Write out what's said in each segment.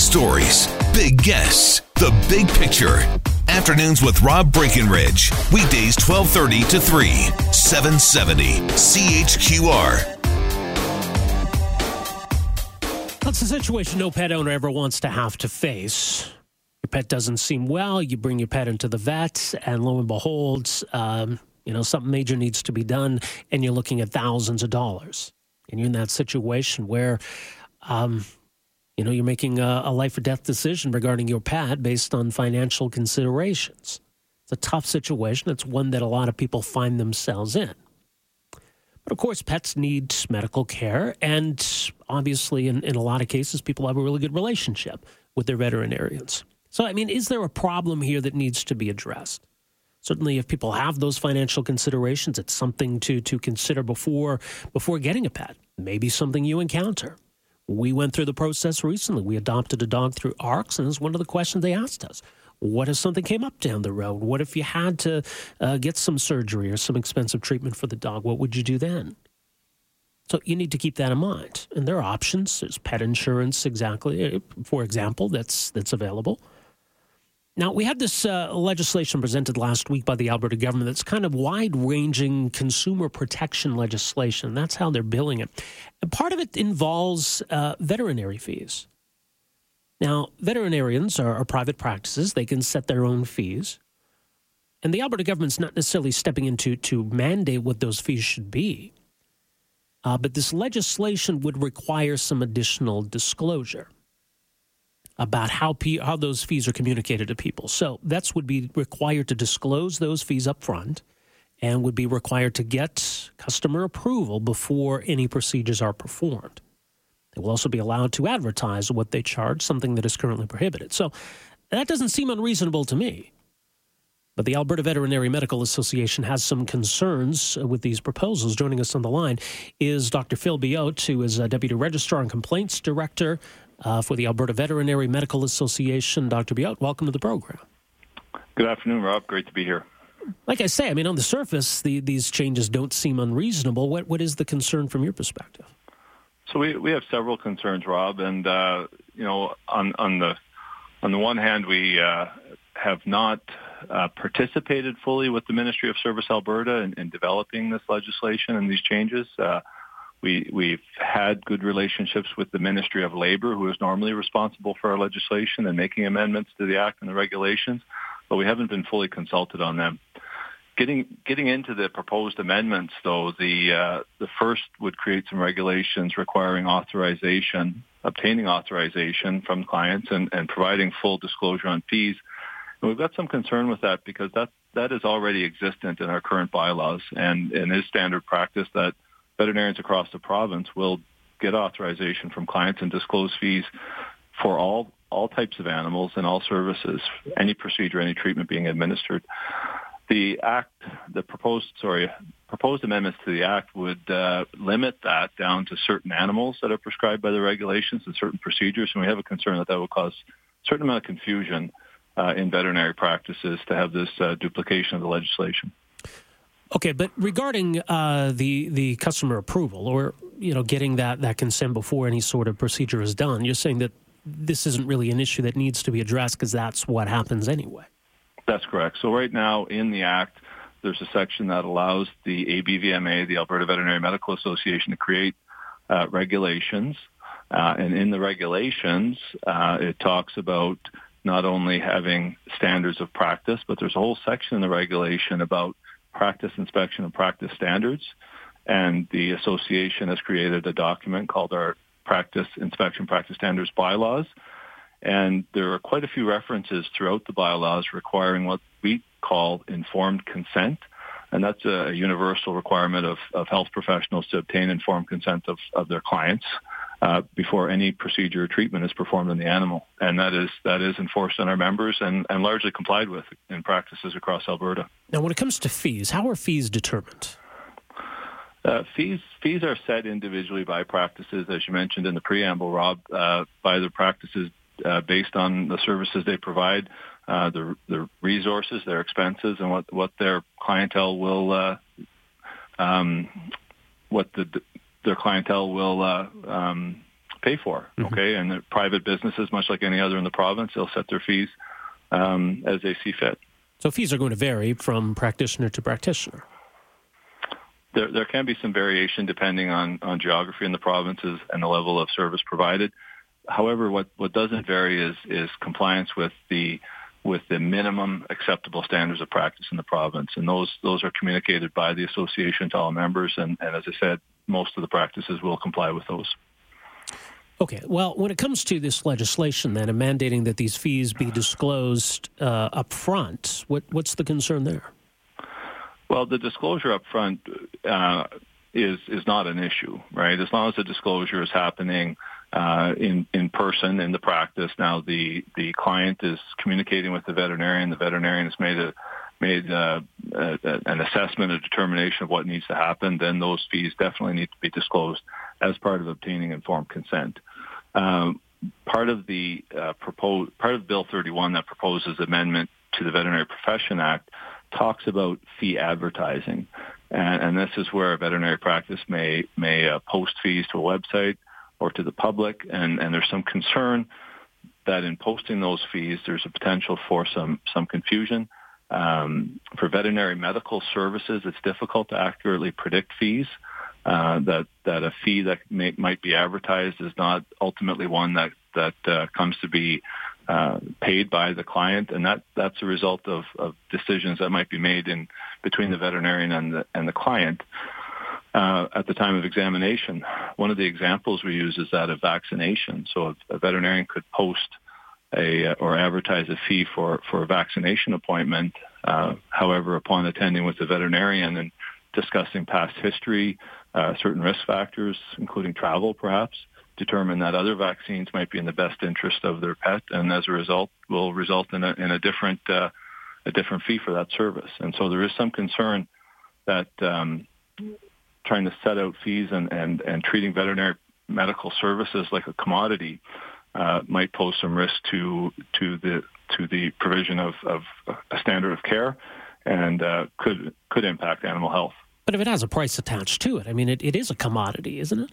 stories, big guests, the big picture. Afternoons with Rob Breckenridge. Weekdays 1230 to 3, 770 CHQR. That's a situation no pet owner ever wants to have to face. Your pet doesn't seem well, you bring your pet into the vet, and lo and behold, um, you know, something major needs to be done, and you're looking at thousands of dollars. And you're in that situation where, um, you know, you're making a, a life or death decision regarding your pet based on financial considerations. It's a tough situation. It's one that a lot of people find themselves in. But of course, pets need medical care. And obviously, in, in a lot of cases, people have a really good relationship with their veterinarians. So, I mean, is there a problem here that needs to be addressed? Certainly, if people have those financial considerations, it's something to, to consider before, before getting a pet. Maybe something you encounter. We went through the process recently. We adopted a dog through AARCS, and it's one of the questions they asked us. What if something came up down the road? What if you had to uh, get some surgery or some expensive treatment for the dog? What would you do then? So you need to keep that in mind. And there are options. There's pet insurance, exactly, uh, for example, that's that's available. Now, we had this uh, legislation presented last week by the Alberta government that's kind of wide ranging consumer protection legislation. That's how they're billing it. And part of it involves uh, veterinary fees. Now, veterinarians are, are private practices, they can set their own fees. And the Alberta government's not necessarily stepping in to, to mandate what those fees should be. Uh, but this legislation would require some additional disclosure about how P- how those fees are communicated to people. So that's would be required to disclose those fees up front and would be required to get customer approval before any procedures are performed. They will also be allowed to advertise what they charge, something that is currently prohibited. So that doesn't seem unreasonable to me. But the Alberta Veterinary Medical Association has some concerns with these proposals. Joining us on the line is Dr. Phil Buote, who is a Deputy Registrar and Complaints Director uh, for the Alberta Veterinary Medical Association. Dr. Buote, welcome to the program. Good afternoon, Rob. Great to be here. Like I say, I mean, on the surface, the, these changes don't seem unreasonable. What, what is the concern from your perspective? So we we have several concerns, Rob, and uh, you know, on on the on the one hand, we uh, have not uh, participated fully with the Ministry of Service Alberta in, in developing this legislation and these changes. Uh, we we've had good relationships with the Ministry of Labor, who is normally responsible for our legislation and making amendments to the act and the regulations, but we haven't been fully consulted on them. Getting getting into the proposed amendments, though, the uh, the first would create some regulations requiring authorization, obtaining authorization from clients, and, and providing full disclosure on fees. And we've got some concern with that because that that is already existent in our current bylaws, and, and is standard practice that veterinarians across the province will get authorization from clients and disclose fees for all all types of animals and all services, any procedure, any treatment being administered the act, the proposed, sorry, proposed amendments to the act would uh, limit that down to certain animals that are prescribed by the regulations and certain procedures, and we have a concern that that will cause a certain amount of confusion uh, in veterinary practices to have this uh, duplication of the legislation. Okay, but regarding uh, the the customer approval, or you know, getting that that consent before any sort of procedure is done, you're saying that this isn't really an issue that needs to be addressed because that's what happens anyway. That's correct. So right now in the Act, there's a section that allows the ABVMA, the Alberta Veterinary Medical Association, to create uh, regulations. Uh, and in the regulations, uh, it talks about not only having standards of practice, but there's a whole section in the regulation about practice inspection and practice standards. And the association has created a document called our Practice Inspection Practice Standards Bylaws, and there are quite a few references throughout the bylaws requiring what we call informed consent. And that's a, universal requirement of, of health professionals to obtain informed consent of, of their clients uh, before any procedure or treatment is performed on the animal. And that is that is enforced on our members and, and largely complied with in practices across Alberta. Now, when it comes to fees, how are fees determined? Uh, fees fees are set individually by practices, as you mentioned in the preamble, Rob, uh, by the practices uh, based on the services they provide, uh, the, the resources, their expenses, and what, what their clientele will, uh, um, what the, their clientele will uh, um, pay for. Mm-hmm. Okay, and the private businesses, much like any other in the province, they'll set their fees um, as they see fit. So fees are going to vary from practitioner to practitioner. There, there can be some variation depending on, on geography in the provinces and the level of service provided. However, what, what doesn't vary is, is compliance with the with the minimum acceptable standards of practice in the province, and those those are communicated by the association to all members. And, and as I said, most of the practices will comply with those. Okay. Well, when it comes to this legislation, then, and mandating that these fees be disclosed uh, up front, what, what's the concern there? Well, the disclosure up front uh, is is not an issue, right? As long as the disclosure is happening uh, in in person in the practice. Now, the the client is communicating with the veterinarian. The veterinarian has made a made uh, a, an assessment, a determination of what needs to happen. Then those fees definitely need to be disclosed as part of obtaining informed consent. Um, part of the uh, proposed part of Bill 31 that proposes amendment to the Veterinary Profession Act talks about fee advertising, and, and this is where a veterinary practice may may uh, post fees to a website or to the public, and, and there's some concern that in posting those fees, there's a potential for some some confusion. Um, for veterinary medical services, it's difficult to accurately predict fees. Uh, that that a fee that may, might be advertised is not ultimately one that that uh, comes to be uh, paid by the client, and that that's a result of, of decisions that might be made in between the veterinarian and the and the client uh, at the time of examination. One of the examples we use is that of vaccination. So a, a veterinarian could post a uh, or advertise a fee for for a vaccination appointment. Uh, however, upon attending with the veterinarian and discussing past history, uh, certain risk factors, including travel, perhaps, determine that other vaccines might be in the best interest of their pet, and as a result, will result in a, in a different uh, a different fee for that service. And so there is some concern that um, trying to set out fees and, and, and treating veterinary medical services like a commodity uh, might pose some risk to to the to the provision of, of a standard of care and uh, could could impact animal health. But if it has a price attached to it, I mean, it, it is a commodity, isn't it?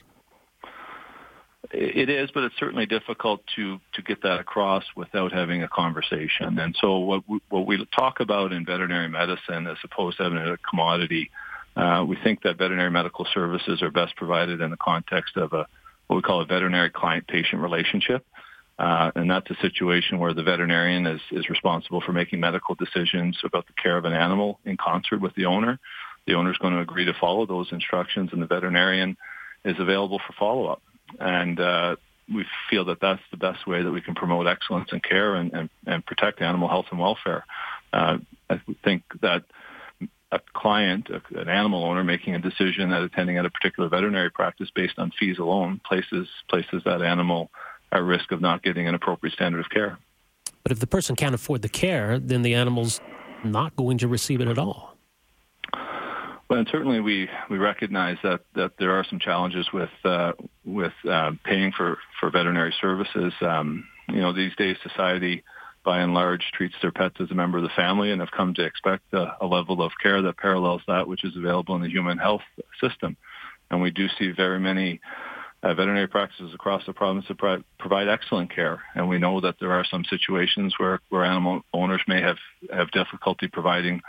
It is, but it's certainly difficult to to get that across without having a conversation. And so, what we, what we talk about in veterinary medicine, as opposed to having a commodity, uh, we think that veterinary medical services are best provided in the context of a what we call a veterinary client-patient relationship. Uh, and that's a situation where the veterinarian is, is responsible for making medical decisions about the care of an animal in concert with the owner. The owner is going to agree to follow those instructions, and the veterinarian is available for follow-up. And uh, we feel that that's the best way that we can promote excellence in care and, and, and protect animal health and welfare. Uh, I think that a client, an animal owner, making a decision that attending at a particular veterinary practice based on fees alone places places that animal at risk of not getting an appropriate standard of care. But if the person can't afford the care, then the animal's not going to receive it at all. Well, and certainly we, we recognize that, that there are some challenges with uh, with uh, paying for, for veterinary services. Um, you know, these days society, by and large, treats their pets as a member of the family and have come to expect a, a level of care that parallels that which is available in the human health system. And we do see very many uh, veterinary practices across the province that pro- provide excellent care. And we know that there are some situations where, where animal owners may have, have difficulty providing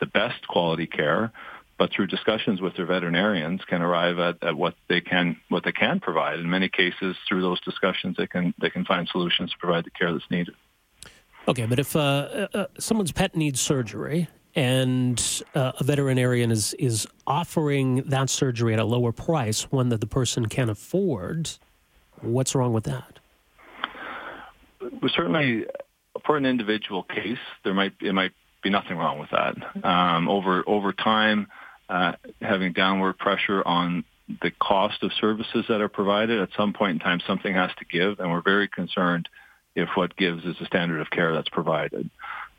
the best quality care but through discussions with their veterinarians can arrive at, at what they can what they can provide. In many cases, through those discussions, they can they can find solutions to provide the care that's needed. Okay, but if uh, uh, uh someone's pet needs surgery and uh, a veterinarian is is offering that surgery at a lower price, one that the person can afford, what's wrong with that? Well, certainly, for an individual case, there might it might be nothing wrong with that. Um, over over time, uh, having downward pressure on the cost of services that are provided. At some point in time, something has to give, and we're very concerned if what gives is the standard of care that's provided.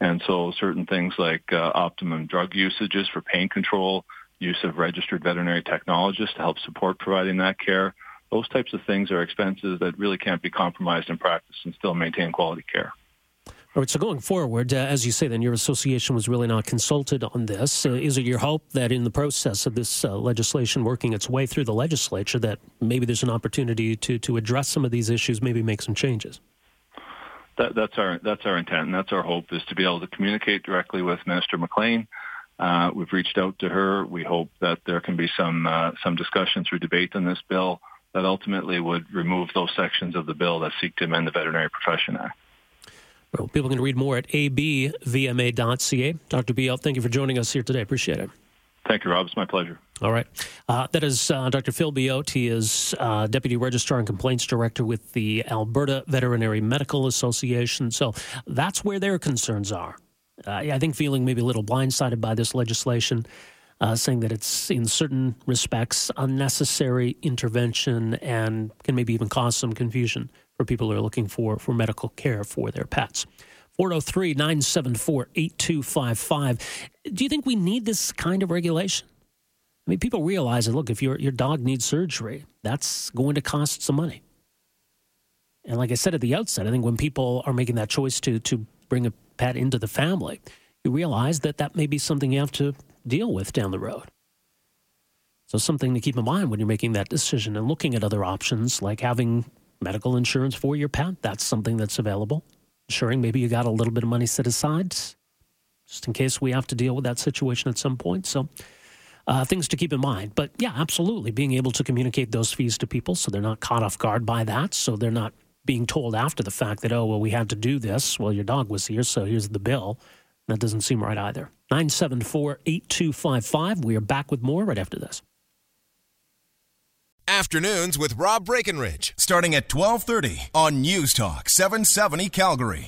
And so certain things like uh, optimum drug usages for pain control, use of registered veterinary technologists to help support providing that care, those types of things are expenses that really can't be compromised in practice and still maintain quality care. All right, so going forward, uh, as you say, then your association was really not consulted on this. Uh, is it your hope that in the process of this uh, legislation working its way through the legislature, that maybe there's an opportunity to to address some of these issues, maybe make some changes? That, that's our that's our intent, and that's our hope is to be able to communicate directly with Minister McLean. Uh, we've reached out to her. We hope that there can be some uh, some discussion through debate on this bill that ultimately would remove those sections of the bill that seek to amend the Veterinary Profession Act. Well, people can read more at abvma.ca. Dr. Beal, thank you for joining us here today. Appreciate it. Thank you, Rob. It's my pleasure. All right. Uh, that is uh, Dr. Phil Buote. He is uh, Deputy Registrar and Complaints Director with the Alberta Veterinary Medical Association. So that's where their concerns are. Uh, I think feeling maybe a little blindsided by this legislation, uh, saying that it's in certain respects unnecessary intervention and can maybe even cause some confusion for people who are looking for, for medical care for their pets. 403 974 8255. Do you think we need this kind of regulation? I mean, people realize that, look, if your, your dog needs surgery, that's going to cost some money. And like I said at the outset, I think when people are making that choice to, to bring a pet into the family, you realize that that may be something you have to deal with down the road. So, something to keep in mind when you're making that decision and looking at other options like having medical insurance for your pet. That's something that's available. Ensuring maybe you got a little bit of money set aside just in case we have to deal with that situation at some point. So, uh, things to keep in mind. But yeah, absolutely. Being able to communicate those fees to people so they're not caught off guard by that. So they're not being told after the fact that, oh, well, we had to do this. Well, your dog was here, so here's the bill. That doesn't seem right either. 974 8255. We are back with more right after this. Afternoons with Rob Breckenridge, starting at 1230 on News Talk 770 Calgary.